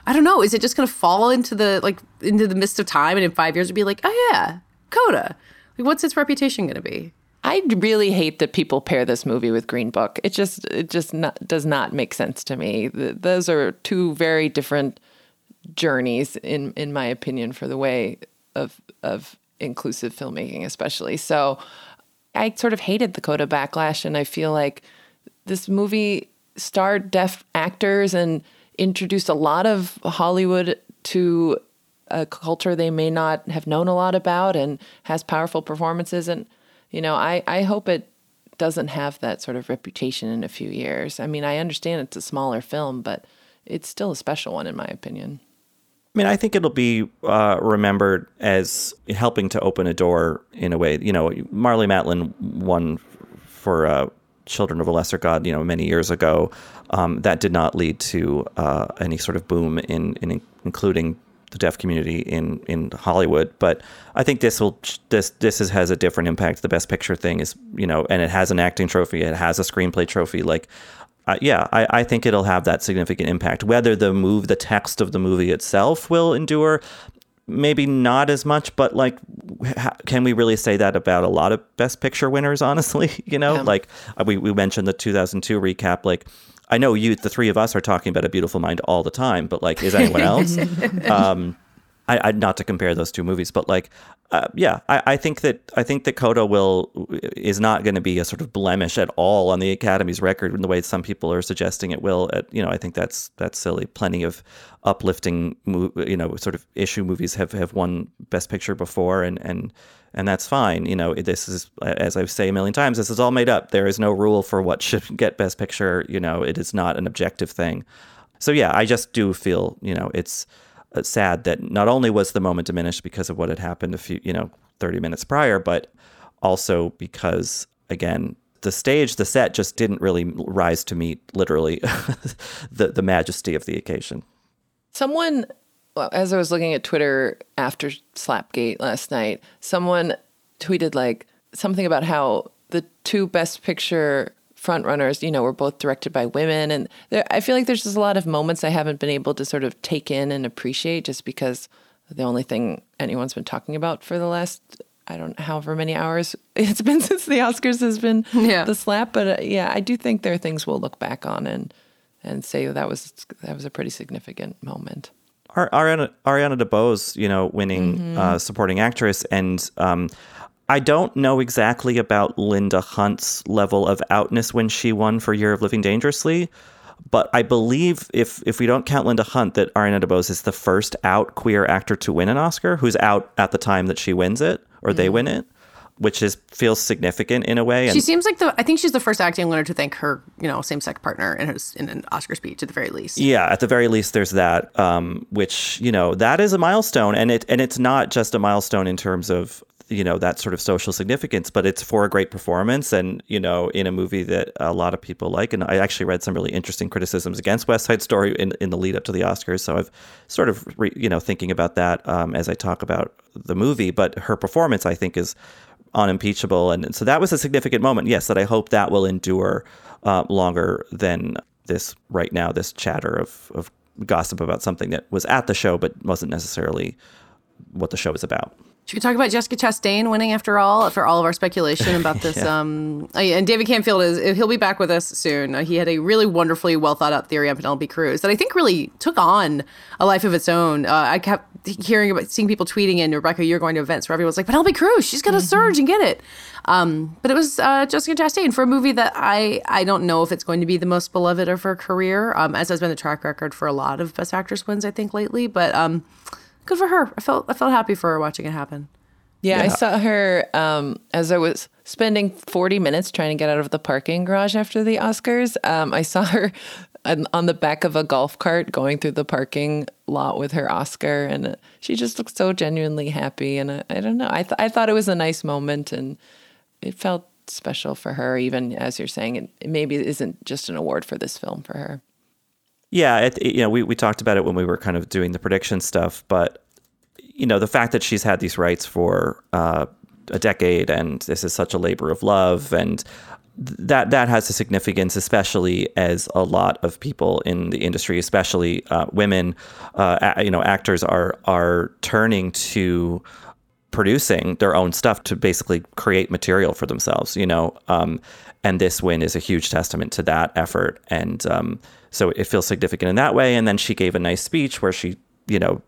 I don't know. Is it just going to fall into the like into the mist of time, and in five years, it'd be like, oh yeah, Coda. Like, what's its reputation going to be?
I really hate that people pair this movie with Green Book. It just it just not, does not make sense to me. Th those are two very different journeys in in my opinion for the way of of inclusive filmmaking especially. So I sort of hated the Coda backlash and I feel like this movie starred deaf actors and introduced a lot of Hollywood to a culture they may not have known a lot about and has powerful performances and you know I, I hope it doesn't have that sort of reputation in a few years i mean i understand it's a smaller film but it's still a special one in my opinion
I mean, I think it'll be uh, remembered as helping to open a door in a way. You know, Marlee Matlin won for uh, Children of a Lesser God, you know, many years ago. Um, that did not lead to uh, any sort of boom in, in including the deaf community in, in Hollywood. But I think this will this this is, has a different impact. The Best Picture thing is, you know, and it has an acting trophy, it has a screenplay trophy. Like, uh, yeah, I, I think it'll have that significant impact. Whether the move, the text of the movie itself will endure, maybe not as much. But like, ha- can we really say that about a lot of Best Picture winners? Honestly, you know, like uh, we we mentioned the 2002 recap. Like, I know you, the three of us, are talking about A Beautiful Mind all the time. But like, is anyone else? um, I, I not to compare those two movies, but like, uh, yeah, I, I think that I think that Coda will is not going to be a sort of blemish at all on the Academy's record in the way some people are suggesting it will. At, you know, I think that's that's silly. Plenty of uplifting, you know, sort of issue movies have, have won Best Picture before, and and and that's fine. You know, this is as I say a million times, this is all made up. There is no rule for what should get Best Picture. You know, it is not an objective thing. So yeah, I just do feel you know it's uh, Uh, sad that not only was the moment diminished because of what had happened a few, you know, 30 minutes prior, but also because, again, the stage, the set just didn't really rise to meet literally the, the majesty of the occasion.
Someone, well, as I was looking at Twitter after Slapgate last night, someone tweeted like something about how the two Best Picture frontrunners, you know, were both directed by women, and there, I feel like there's just a lot of moments I haven't been able to sort of take in and appreciate, just because the only thing anyone's been talking about for the last. I don't know however many hours it's been since the Oscars has been
Yeah.
the slap, but uh, yeah, I do think there are things we'll look back on and and say that was that was a pretty significant moment.
Ar- Ariana, Ariana DeBose, you know, winning uh, supporting actress, and um, I don't know exactly about Linda Hunt's level of outness when she won for Year of Living Dangerously, but I believe if if we don't count Linda Hunt, that Ariana DeBose is the first out queer actor to win an Oscar, who's out at the time that she wins it or they win it, which is feels significant in a way. And
She seems like the. I think she's the first acting winner to thank her, you know, same-sex partner in his in an Oscar speech at the very least.
Yeah, at the very least, there's that, um, which you know that is a milestone, and it and it's not just a milestone in terms of you know that sort of social significance, but it's for a great performance, and you know in a movie that a lot of people like. And I actually read some really interesting criticisms against West Side Story in in the lead up to the Oscars, so I've sort of re, you know thinking about that um, as I talk about the movie. But her performance, I think, is unimpeachable, and so that was a significant moment. Yes, that I hope that will endure uh, longer than this right now. This chatter of of gossip about something that was at the show but wasn't necessarily what the show is about.
Should we talk about Jessica Chastain winning after all, after all of our speculation about this? yeah. um, oh, and David Canfield is he'll be back with us soon. Uh, he had a really wonderfully well thought out theory on Penelope Cruz that I think really took on a life of its own. Uh, I kept hearing about seeing people tweeting in Rebecca, you're going to events where everyone's like Penelope Cruz, she's gonna mm-hmm. surge and get it. Um, but it was uh, Jessica Chastain for a movie that I I don't know if it's going to be the most beloved of her career, um, as has been the track record for a lot of Best Actress wins I think lately. But um, good for her. I felt I felt happy for her watching it happen.
Yeah, yeah. I saw her um, as I was spending 40 minutes trying to get out of the parking garage after the Oscars. Um, I saw her on the back of a golf cart going through the parking lot with her Oscar, and she just looked so genuinely happy. And I, I don't know, I, th- I thought it was a nice moment, and it felt special for her, even as you're saying, it, it maybe isn't just an award for this film for her.
Yeah, it, you know, we, we talked about it when we were kind of doing the prediction stuff, but you know, the fact that she's had these rights for uh, a decade and this is such a labor of love and that that has a significance, especially as a lot of people in the industry, especially uh, women, uh, you know, actors are are turning to producing their own stuff to basically create material for themselves. You know, um, and this win is a huge testament to that effort, and um, so it feels significant in that way. And then she gave a nice speech where she, you know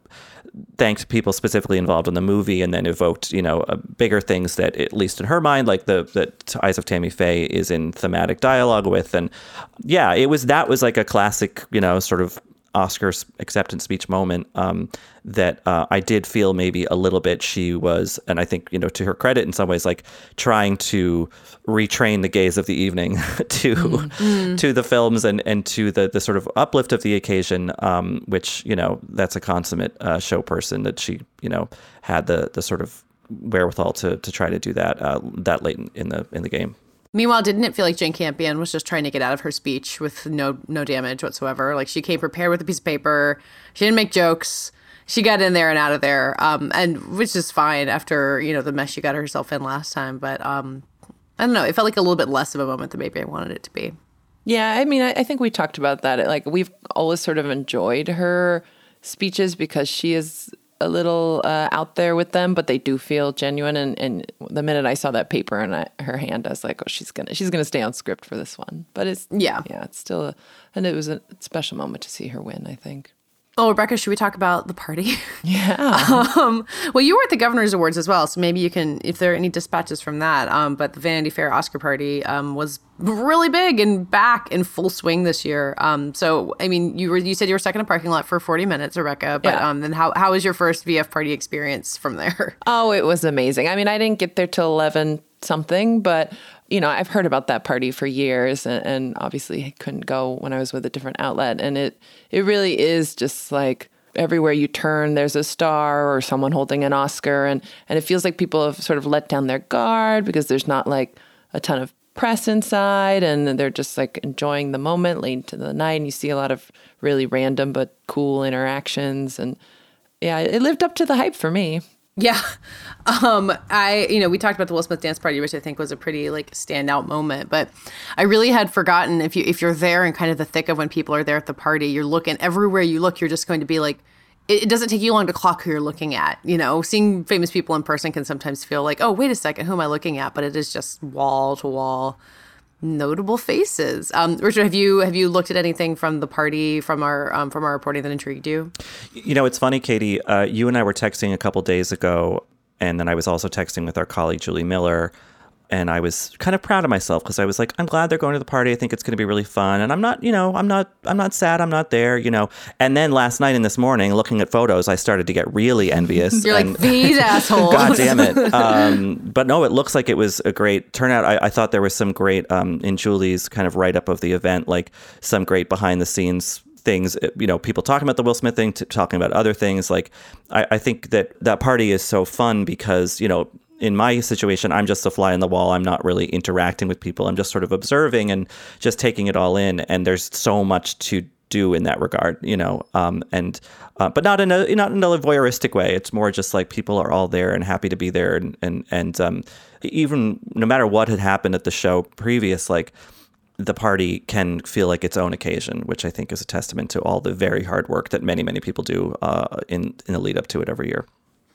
thanked people specifically involved in the movie and then evoked you know uh, bigger things that at least in her mind like the that eyes of tammy faye is in thematic dialogue with and yeah it was that was like a classic you know sort of Oscars acceptance speech moment um, that uh, I did feel maybe a little bit she was, and I think you know to her credit in some ways, like trying to retrain the gaze of the evening to mm-hmm. to the films and and to the the sort of uplift of the occasion, um, which you know that's a consummate uh, show person that she you know had the the sort of wherewithal to to try to do that uh, that late in, in the in the game.
Meanwhile, didn't it feel like Jane Campion was just trying to get out of her speech with no no damage whatsoever? Like she came prepared with a piece of paper. She didn't make jokes. She got in there and out of there, um, and which is fine after you know the mess she got herself in last time. But um, I don't know. It felt like a little bit less of a moment than maybe I wanted it to be.
Yeah, I mean, I, I think we talked about that. Like we've always sort of enjoyed her speeches because she is a little uh, out there with them, but they do feel genuine. And, and the minute I saw that paper in her hand, I was like, oh, she's gonna she's gonna stay on script for this one. But it's yeah, yeah, it's still a, and it was a special moment to see her win. I think.
Oh, Rebecca, should we talk about the party?
Yeah.
um, well, you were at the Governor's Awards as well, so maybe you can, if there are any dispatches from that. Um, but the Vanity Fair Oscar party um, was really big and back in full swing this year. Um, so, I mean, you were you said you were stuck in a parking lot for 40 minutes, Rebecca. But yeah. um, then how how was your first VF party experience from there?
Oh, it was amazing. I mean, I didn't get there till 11 something, but you know, I've heard about that party for years, and, and obviously I couldn't go when I was with a different outlet. And it it really is just like everywhere you turn, there's a star or someone holding an Oscar, and and it feels like people have sort of let down their guard because there's not like a ton of press inside, and they're just like enjoying the moment late into the night, and you see a lot of really random but cool interactions, and yeah, it lived up to the hype for me.
Yeah. Um, I, you know, we talked about the Will Smith dance party, which I think was a pretty like standout moment, but I really had forgotten if you, if you're there in kind of the thick of when people are there at the party, you're looking everywhere you look, you're just going to be like, it, it doesn't take you long to clock who you're looking at. You know, seeing famous people in person can sometimes feel like, oh, wait a second, who am I looking at? But it is just wall to wall notable faces. Um, Richard, have you have you looked at anything from the party from our um, from our reporting that intrigued you?
You know, it's funny, Katey. Uh, you and I were texting a couple days ago, and then I was also texting with our colleague Julie Miller and I was kind of proud of myself because I was like, I'm glad they're going to the party. I think it's going to be really fun, and I'm not, you know, I'm not, I'm not sad. I'm not there, you know. And then last night and this morning, looking at photos, I started to get really envious.
You're
and,
like these assholes.
God damn it! Um, but no, it looks like it was a great turnout. I, I thought there was some great um, in Julie's kind of write up of the event, like some great behind the scenes things you know people talking about the will smith thing talking about other things like I, I, think that that party is so fun because you know in my situation, I'm just a fly on the wall. I'm not really interacting with people. I'm just sort of observing and just taking it all in. And there's so much to do in that regard, you know, um, and uh, but not in a not in a voyeuristic way. It's more just like people are all there and happy to be there, and and and um, even no matter what had happened at the show previous, like the party can feel like its own occasion, which I think is a testament to all the very hard work that many many people do uh, in in the lead up to it every year.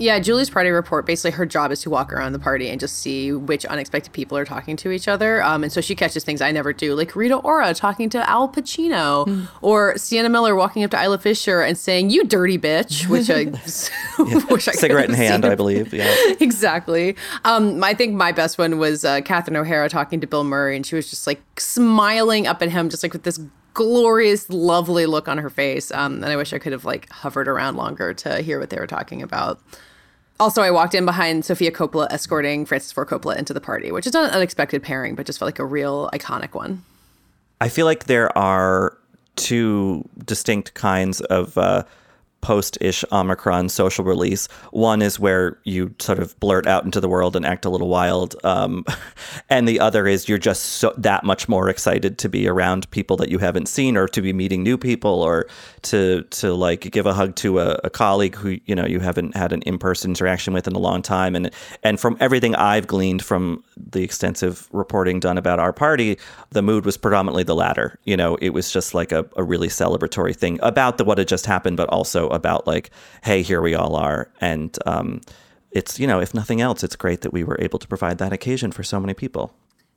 Yeah, Julie's party report. Basically, her job is to walk around the party and just see which unexpected people are talking to each other. Um, and so she catches things I never do, like Rita Ora talking to Al Pacino,
Hmm.
or Sienna Miller walking up to Isla Fisher and saying "You dirty bitch," which I wish I could
Cigarette in hand. I believe. Yeah.
exactly. Um, I think my best one was uh, Catherine O'Hara talking to Bill Murray, and she was just like smiling up at him, just like with this glorious, lovely look on her face. Um, and I wish I could have like hovered around longer to hear what they were talking about. Also, I walked in behind Sofia Coppola escorting Francis Ford Coppola into the party, which is not an unexpected pairing, but just felt like a real iconic one.
I feel like there are two distinct kinds of uh, post-ish Omicron social release. One is where you sort of blurt out into the world and act a little wild, um, and the other is you're just so, that much more excited to be around people that you haven't seen, or to be meeting new people, or to to like give a hug to a, a colleague who you know you haven't had an in-person interaction with in a long time. And and from everything I've gleaned from the extensive reporting done about our party, the mood was predominantly the latter. You know, it was just like a, a really celebratory thing about the what had just happened, but also about like, hey, here we all are. And um, it's, you know, if nothing else, it's great that we were able to provide that occasion for so many people.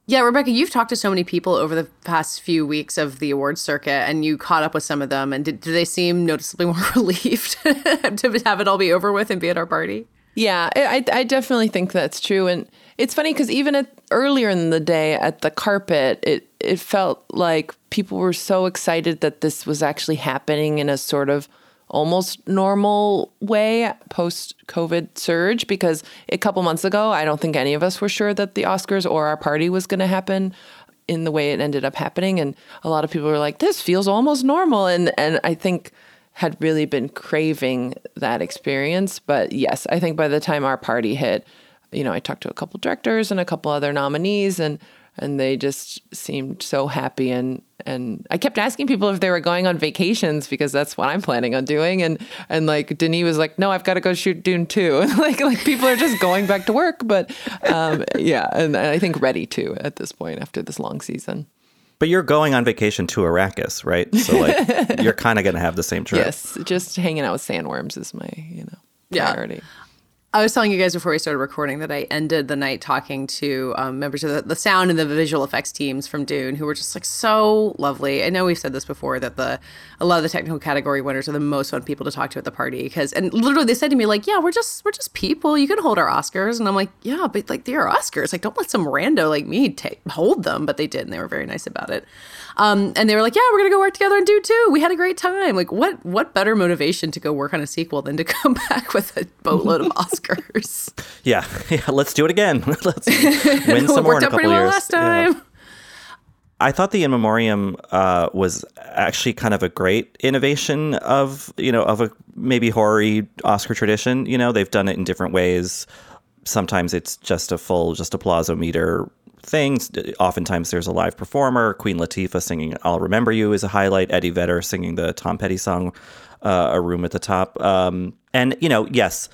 Yeah, Rebecca, you've talked to so many people over the past few weeks of the awards circuit, and you caught up with some of them. And did, do they seem noticeably more relieved to have it all be over with and be at our party?
Yeah, I, I definitely think that's true. And it's funny because even at, earlier in the day at the carpet, it, it felt like people were so excited that this was actually happening in a sort of almost normal way post COVID surge. Because a couple months ago, I don't think any of us were sure that the Oscars or our party was going to happen in the way it ended up happening. And a lot of people were like, this feels almost normal. And, and I think had really been craving that experience. But yes, I think by the time our party hit, you know, I talked to a couple directors and a couple other nominees and and they just seemed so happy and and I kept asking people if they were going on vacations because that's what I'm planning on doing and and like Denis was like no I've got to go shoot Dune 2 like like people are just going back to work but um, yeah and, and I think ready to at this point after this long season
But you're going on vacation to Arrakis, right? So like you're kind of going to have the same trip.
yes just hanging out with sandworms is my you know
Yeah. I was telling you guys before we started recording that I ended the night talking to um, members of the, the sound and the visual effects teams from Dune who were just like so lovely. I know we've said this before that the a lot of the technical category winners are the most fun people to talk to at the party because and literally they said to me like, yeah, we're just we're just people. You can hold our Oscars, and I'm like, yeah, but like they're Oscars. Like don't let some rando like me take hold them. But they did, and they were very nice about it. Um, and they were like, yeah, we're gonna go work together and Dune 2. We had a great time. Like what what better motivation to go work on a sequel than to come back with a boatload of Oscars.
Yeah, yeah. Let's do it again. let's win some more in a couple
pretty well
years.
last
Yeah. I thought the in memoriam uh, was actually kind of a great innovation of you know of a maybe horror Oscar tradition. You know, they've done it in different ways. Sometimes it's just a full, just a meter thing. Oftentimes there's a live performer. Queen Latifah singing "I'll Remember You" is a highlight. Eddie Vedder singing the Tom Petty song uh, "A Room at the Top." Um, and you know, yes,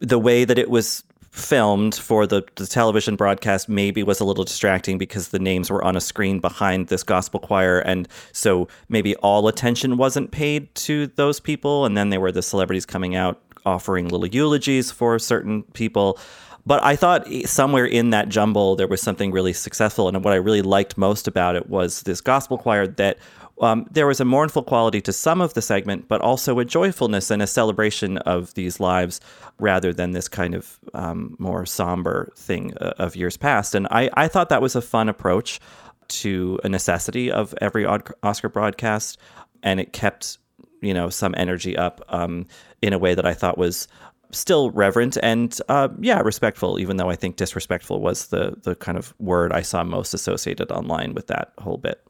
the way that it was filmed for the, the television broadcast maybe was a little distracting because the names were on a screen behind this gospel choir. And so maybe all attention wasn't paid to those people. And then there were the celebrities coming out offering little eulogies for certain people. But I thought somewhere in that jumble there was something really successful. And what I really liked most about it was this gospel choir that um, there was a mournful quality to some of the segment, but also a joyfulness and a celebration of these lives rather than this kind of um, more somber thing uh, of years past. And I, I thought that was a fun approach to a necessity of every Oscar broadcast, and it kept you know some energy up um, in a way that I thought was still reverent and uh, yeah respectful even though i think disrespectful was the the kind of word i saw most associated online with that whole bit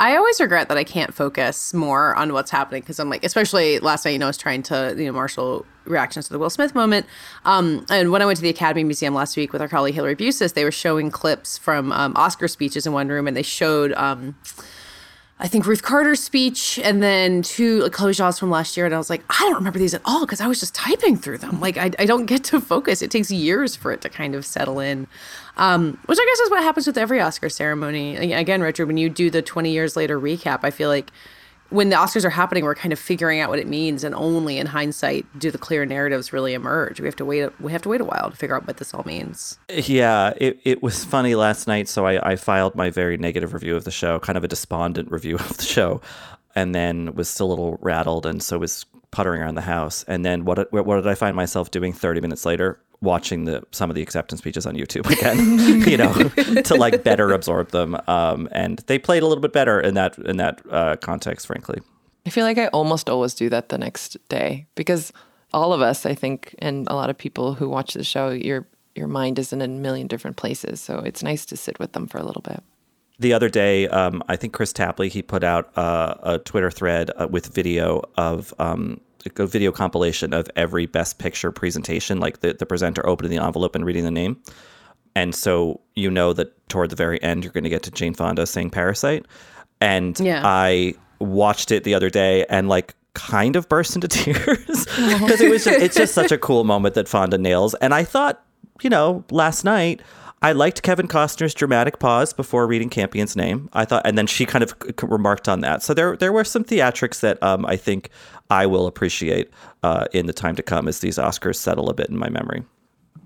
I always regret that I can't focus more on what's happening because I'm like, especially last night, you know, I was trying to, you know, marshal reactions to the Will Smith moment. Um, and when I went to the Academy Museum last week with our colleague Hillary Busis, they were showing clips from um, Oscar speeches in one room, and they showed. Um, I think Ruth Carter's speech and then two like Chloe from last year. And I was like, I don't remember these at all because I was just typing through them. Like, I, I don't get to focus. It takes years for it to kind of settle in, um, which I guess is what happens with every Oscar ceremony. Again, Richard, when you do the 20 years later recap, I feel like when the Oscars are happening, we're kind of figuring out what it means, and only in hindsight do the clear narratives really emerge. We have to wait. We have to wait a while to figure out what this all means.
Yeah, it, it was funny last night. So I, I filed my very negative review of the show, kind of a despondent review of the show, and then was still a little rattled, and so was puttering around the house. And then what what did I find myself doing 30 minutes later? Watching the some of the acceptance speeches on YouTube again, you know, to like better absorb them. Um, and they played a little bit better in that in that uh, context, frankly.
I feel like I almost always do that the next day because all of us, I think, and a lot of people who watch the show, your your mind is in a million different places. So it's nice to sit with them for a little bit.
The other day, um, I think Kris Tapley he put out uh, a Twitter thread uh, with video of um, a video compilation of every Best Picture presentation, like the, the presenter opening the envelope and reading the name. And so you know that toward the very end, you're going to get to Jane Fonda saying Parasite. And
Yeah.
I watched it the other day and like kind of burst into tears because it was just, it's just such a cool moment that Fonda nails. And I thought, you know, last night I liked Kevin Costner's dramatic pause before reading Campion's name. I thought, and then she kind of remarked on that. So there there were some theatrics that um, I think I will appreciate uh, in the time to come as these Oscars settle a bit in my memory.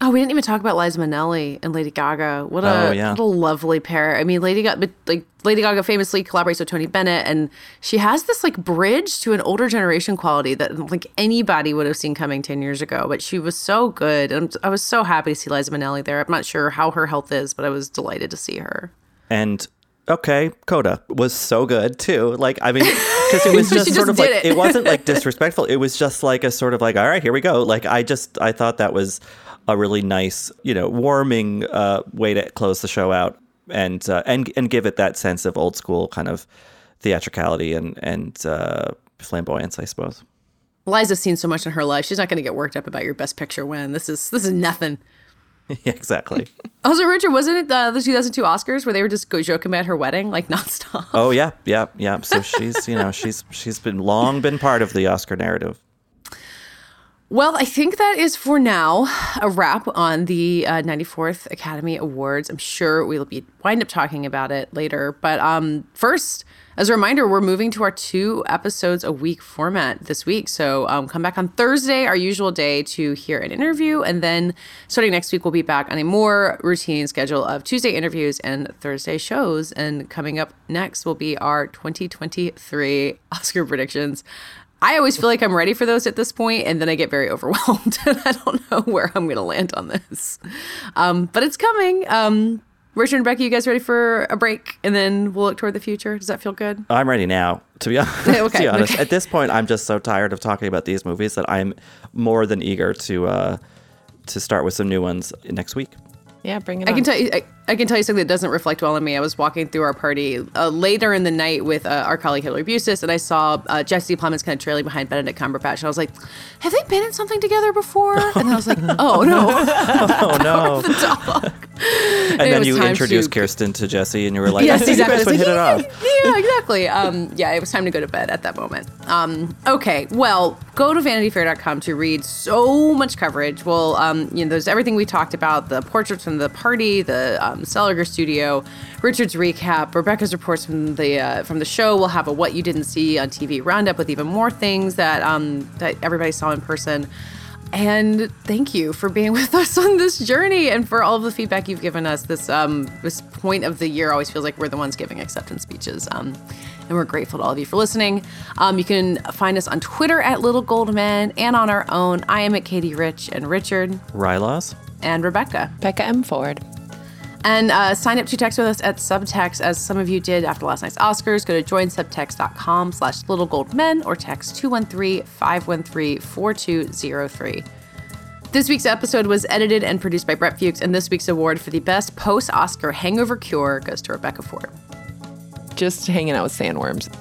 Oh, we didn't even talk about Liza Minnelli and Lady Gaga. What a
Oh, yeah.
what a lovely pair. I mean, Lady Gaga, like Lady Gaga famously collaborates with Tony Bennett, and she has this like bridge to an older generation quality that like anybody would have seen coming ten years ago. But she was so good, and I was so happy to see Liza Minnelli there. I'm not sure how her health is, but I was delighted to see her.
And okay, Coda was so good too. Like I mean, because it was just
just
sort of like
it.
it. wasn't like disrespectful. It was just like a sort of like, all right, here we go. Like I just I thought that was a really nice, you know, warming uh, way to close the show out and uh, and and give it that sense of old school kind of theatricality and and uh, flamboyance, I suppose.
Liza's seen so much in her life; she's not going to get worked up about your Best Picture win. This is this is nothing.
yeah, exactly.
Also, Richard, wasn't it uh, the 2002 Oscars where they were just go joking about her wedding like nonstop?
Oh yeah, yeah, yeah. So she's you know she's she's been long been part of the Oscar narrative.
Well, I think that is for now a wrap on the uh, 94th Academy Awards. I'm sure we'll be wind up talking about it later. But um, first, as a reminder, we're moving to our two episodes a week format this week. So um, come back on Thursday, our usual day, to hear an interview. And then starting next week, we'll be back on a more routine schedule of Tuesday interviews and Thursday shows. And coming up next will be our 2023 Oscar predictions. I always feel like I'm ready for those at this point, and then I get very overwhelmed, and I don't know where I'm going to land on this. Um, but it's coming. Um, Richard and Becky, you guys ready for a break, and then we'll look toward the future? Does that feel good?
I'm ready now. To be honest,
Okay,
to be honest.
okay.
at this point, I'm just so tired of talking about these movies that I'm more than eager to uh, to start with some new ones next week.
Yeah, bring it
I
on.
can tell you. I, I can tell you something that doesn't reflect well on me. I was walking through our party uh, later in the night with uh, our colleague Hillary Busis, and I saw uh, Jesse Plemons kind of trailing behind Benedict Cumberbatch, and I was like, "Have they been in something together before?" And then I was like, "Oh no!"
Oh no!
the dog.
and
it
then you introduced
to-
Kirsten to Jesse, and you were like,
yes,
"I think
exactly.
you guys would hit it
like,
off."
yeah, yeah, exactly. Um, yeah, it was time to go to bed at that moment. Um, okay, well, go to vanityfair.com to read so much coverage. Well, um, you know, there's everything we talked about: the portraits from the party, the um, Seliger studio, Richard's recap, Rebecca's reports from the uh, from the show. We'll have a what you didn't see on TV roundup with even more things that um, that everybody saw in person. And thank you for being with us on this journey and for all of the feedback you've given us. This um, this point of the year always feels like we're the ones giving acceptance speeches. Um, and we're grateful to all of you for listening. Um, you can find us on Twitter at Little Gold Men and on our own. I am at Katey Rich and Richard
Rilaws.
and Rebecca.
Becca M. Ford.
And uh, sign up to text with us at Subtext, as some of you did after last night's Oscars. Go to joinsubtext.com slash littlegoldmen or text 213-513-4203. This week's episode was edited and produced by Brett Fuchs, and this week's award for the best post-Oscar hangover cure goes to Rebecca Ford.
Just hanging out with sandworms.